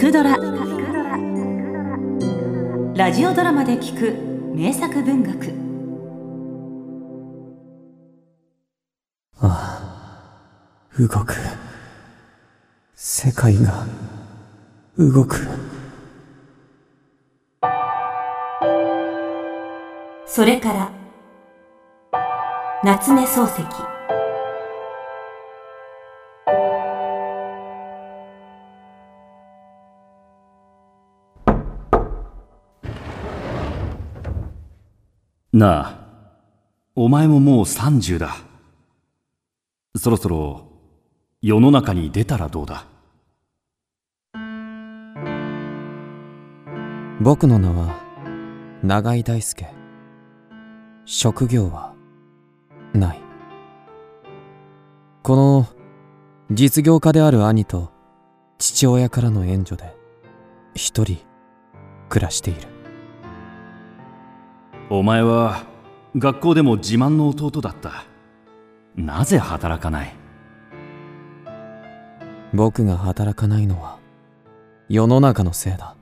くドラ」ラジオドラマで聞く名作文学。ああ動く。世界が動く。それから夏目漱石なあ、お前ももう30だ。そろそろ世の中に出たらどうだ？僕の名は永井大輔。職業はない。この実業家である兄と父親からの援助で一人暮らしている。お前は学校でも自慢の弟だった。なぜ働かない？僕が働かないのは世の中のせいだ。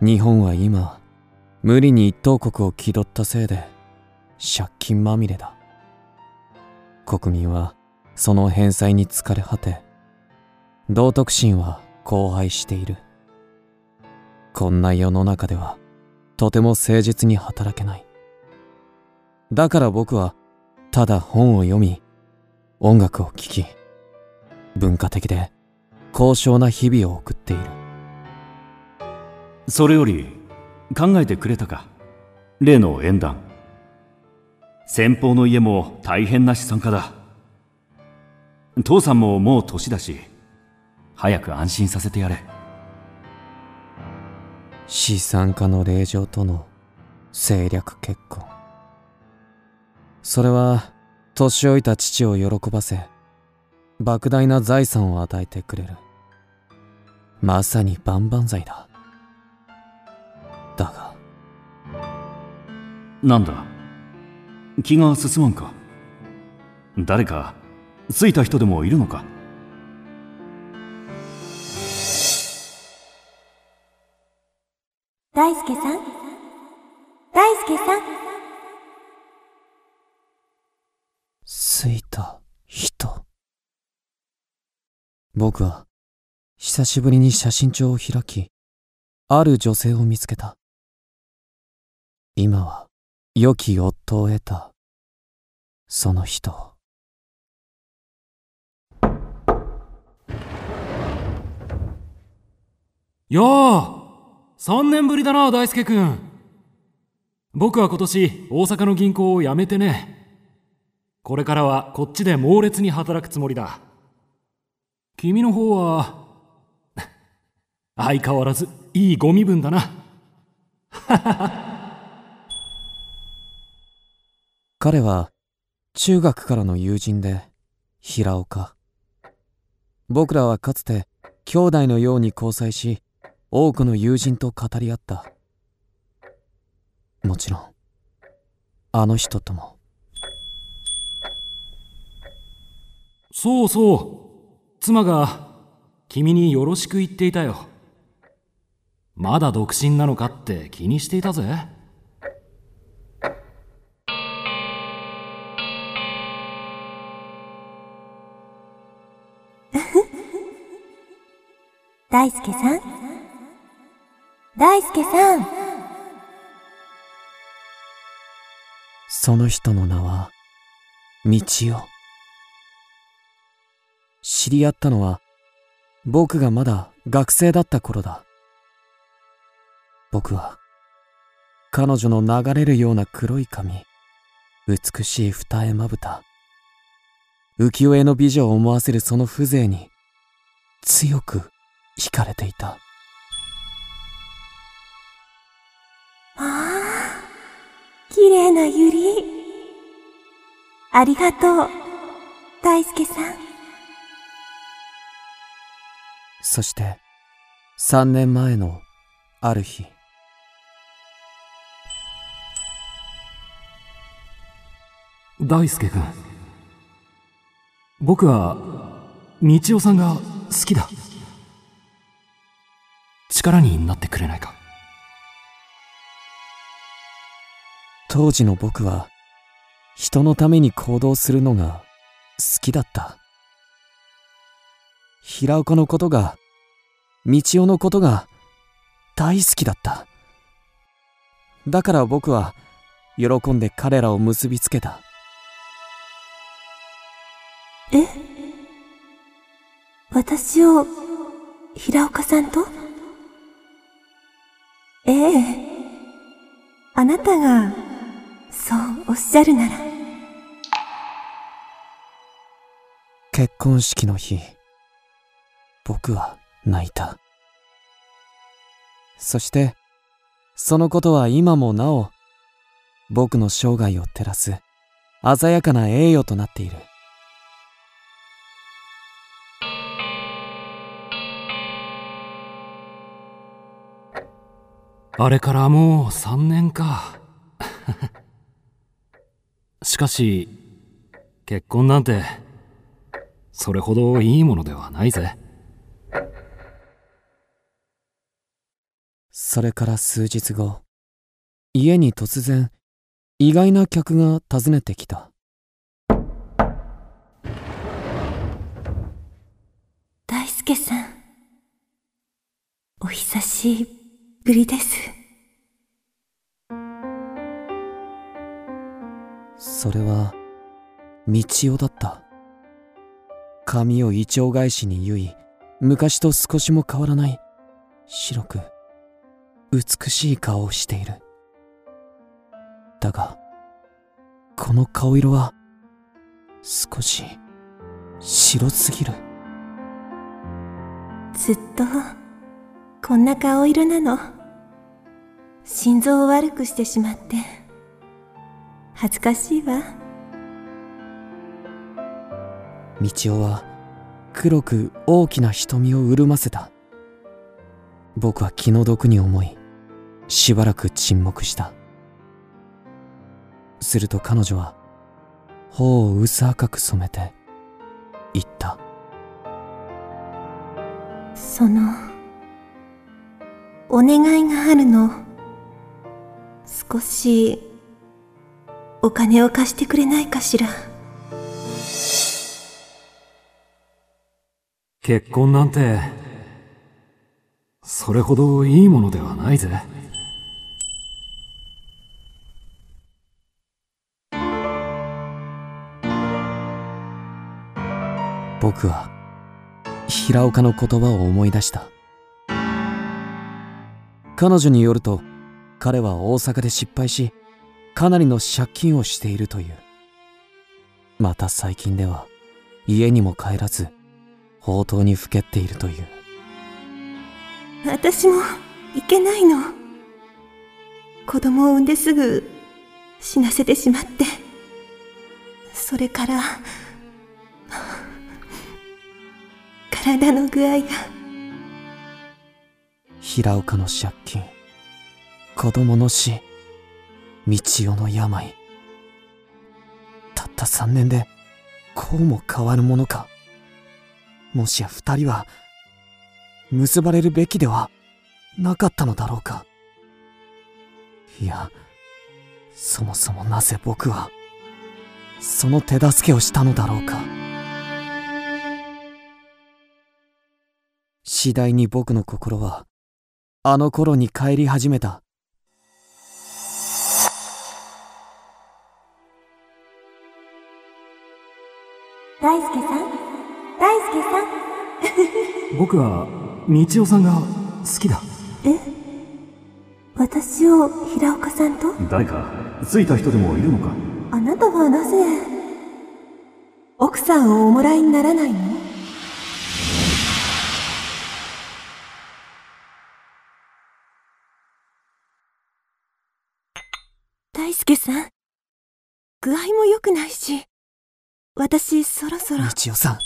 日本は今無理に一等国を気取ったせいで借金まみれだ。国民はその返済に疲れ果て道徳心は荒廃している。こんな世の中ではとても誠実に働けない。だから僕はただ本を読み音楽を聴き文化的で高尚な日々を送っている。それより考えてくれたか？例の縁談。先方の家も大変な資産家だ。父さんももう年だし早く安心させてやれ。資産家の令嬢との政略結婚。それは年老いた父を喜ばせ莫大な財産を与えてくれる。まさに万々歳だ。だが。なんだ？気が進まんか？誰かついた人でもいるのか？大輔さん？大輔さん？ついた人。僕は久しぶりに写真帳を開きある女性を見つけた。今は良き夫を得たその人。をよう3年ぶりだな大輔君。僕は今年大阪の銀行を辞めてね。これからはこっちで猛烈に働くつもりだ。君の方は 相変わらずいいご身分だな。彼は中学からの友人で平岡。僕らはかつて兄弟のように交際し多くの友人と語り合った。もちろんあの人とも。そうそう。妻が君によろしく言っていたよ。まだ独身なのかって気にしていたぜ。大輔さん大輔さん。その人の名は道代知り合ったのは僕がまだ学生だった頃だ。僕は彼女の流れるような黒い髪美しい二重まぶた浮世絵の美女を思わせるその風情に強く惹かれていた。綺麗なユリありがとう大輔さん。そして三年前のある日。大輔君。僕は道夫さんが好きだ。力になってくれないか当時の僕は人のために行動するのが好きだった。平岡のことが道夫のことが大好きだった。だから僕は喜んで彼らを結びつけた。え？私を平岡さんと？ええ。あなたがっしゃるなら。結婚式の日。僕は泣いた。そしてそのことは今もなお僕の生涯を照らす鮮やかな栄誉となっている。あれからもう3年かしかし結婚なんてそれほどいいものではないぜ。それから数日後家に突然意外な客が訪ねてきた。大輔さんお久しぶりですそれは道夫だった。髪をイチョウ返しに結い昔と少しも変わらない白く美しい顔をしている。だがこの顔色は少し白すぎる。ずっとこんな顔色なの。心臓を悪くしてしまって。恥ずかしいわ。道夫は黒く大きな瞳を潤ませた。僕は気の毒に思いしばらく沈黙した。すると彼女は頬を薄赤く染めて言った。そのお願いがあるの。少しお金を貸してくれないかしら？結婚なんてそれほどいいものではないぜ。僕は平岡の言葉を思い出した。彼女によると彼は大阪で失敗しかなりの借金をしているという。また最近では家にも帰らず放蕩にふけっているという。私もいけないの。子供を産んですぐ死なせてしまって。それから体の具合が。平岡の借金子供の死道夫の病。たった3年でこうも変わるものか。もしや二人は結ばれるべきではなかったのだろうか。いやそもそもなぜ僕はその手助けをしたのだろうか。次第に僕の心はあの頃に帰り始めた。大輔さん？大輔さん？僕は道夫さんが好きだ。え？私を平岡さんと？誰かついた人でもいるのか？あなたはなぜ？奥さんをおもらいにならないの？大輔さん？具合も良くないし私そろそろ。道夫さん。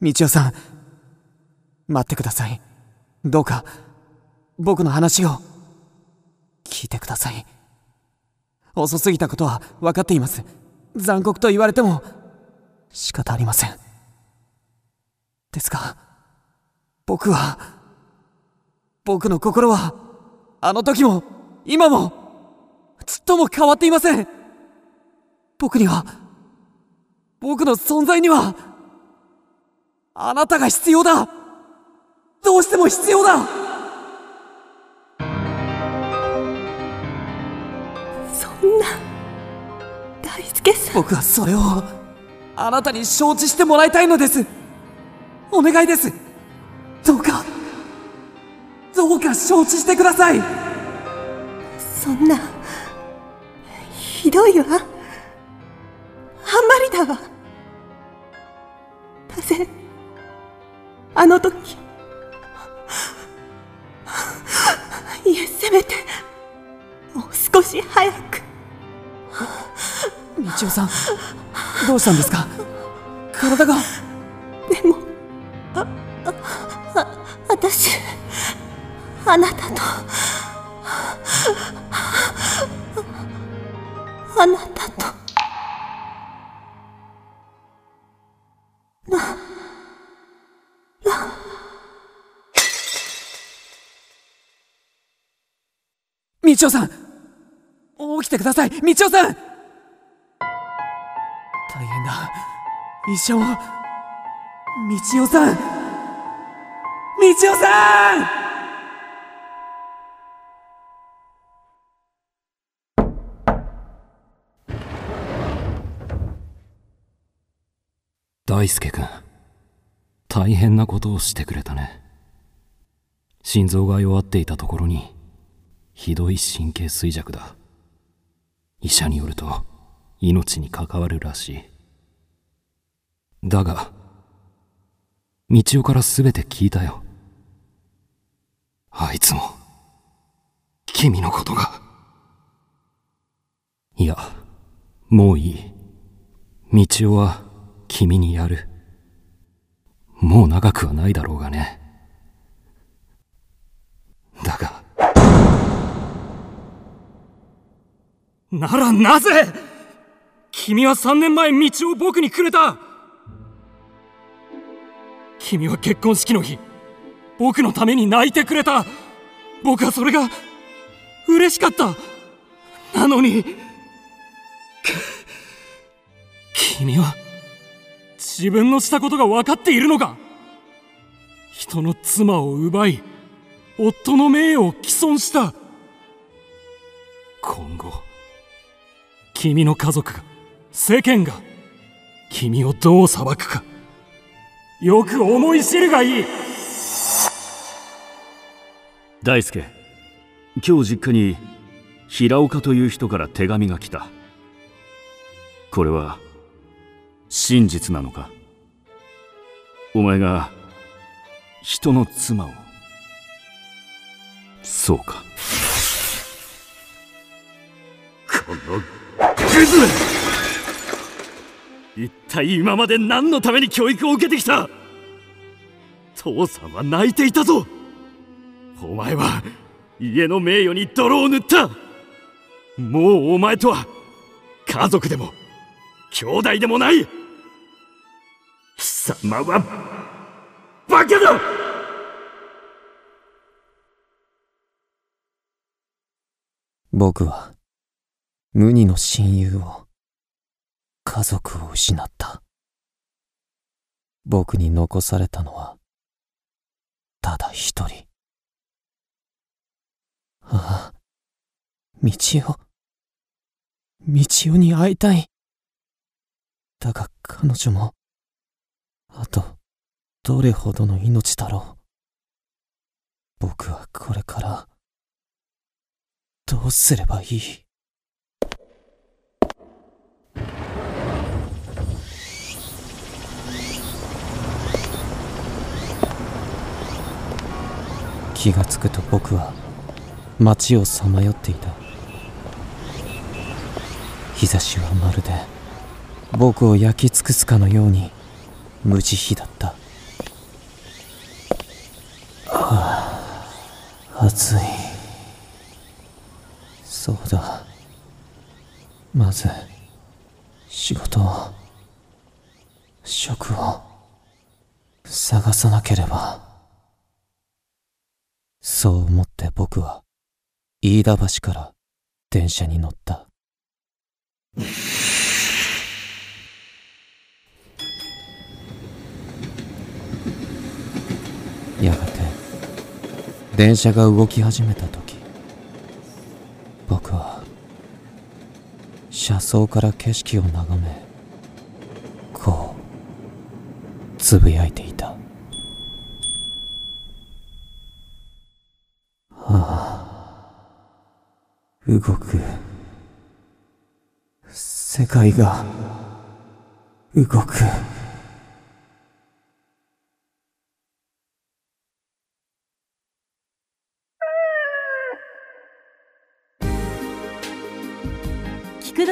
道夫さん待ってください。どうか僕の話を。聞いてください。遅すぎたことは分かっています。残酷と言われても仕方ありません。ですが、僕は、僕の心は、あの時も、今も、ちっとも変わっていません。僕には、僕の存在には、あなたが必要だ。どうしても必要だ。そんな大輔さん。僕はそれをあなたに承知してもらいたいのです。お願いです。どうかどうか承知してくださいそんなひどいわ。あんまりだわ。なぜあの時いえせめてもう少し早く。道夫さんどうしたんですか？あなたと。な道夫さん。起きてください。道夫さん。大変だ。医者を。道夫さん。道夫さん。大輔君。大変なことをしてくれたね。心臓が弱っていたところにひどい神経衰弱だ。医者によると命に関わるらしい。だが道夫から全て聞いたよ。あいつも君のことが。いやもういい。道夫は君にやる。もう長くはないだろうがね。だが。ならなぜ君は3年前道を僕にくれた。君は結婚式の日僕のために泣いてくれた。僕はそれが嬉しかった。なのに君は自分のしたことが分かっているのか。人の妻を奪い夫の名誉を毀損した。今後君の家族が世間が君をどう裁くか。よく思い知るがいい。大輔今日実家に平岡という人から手紙が来た。これは真実なのか？お前が人の妻を？そうか。このクズ！一体今まで何のために教育を受けてきた？父さんは泣いていたぞ！お前は家の名誉に泥を塗った！もうお前とは家族でも兄弟でもない。貴様はバカだ僕は無二の親友を家族を失った。僕に残されたのはただ一人。ああ道夫道夫に会いたい。だが彼女もあとどれほどの命だろう。僕はこれからどうすればいい？気がつくと僕は街をさまよっていた。日差しはまるで僕を焼き尽くすかのように無慈悲だったはあ暑いそうだまず仕事を職を探さなければ。そう思って僕は飯田橋から電車に乗った。やがて電車が動き始めた時僕は車窓から景色を眺めこうつぶやいていた。ああ動く。世界が動く。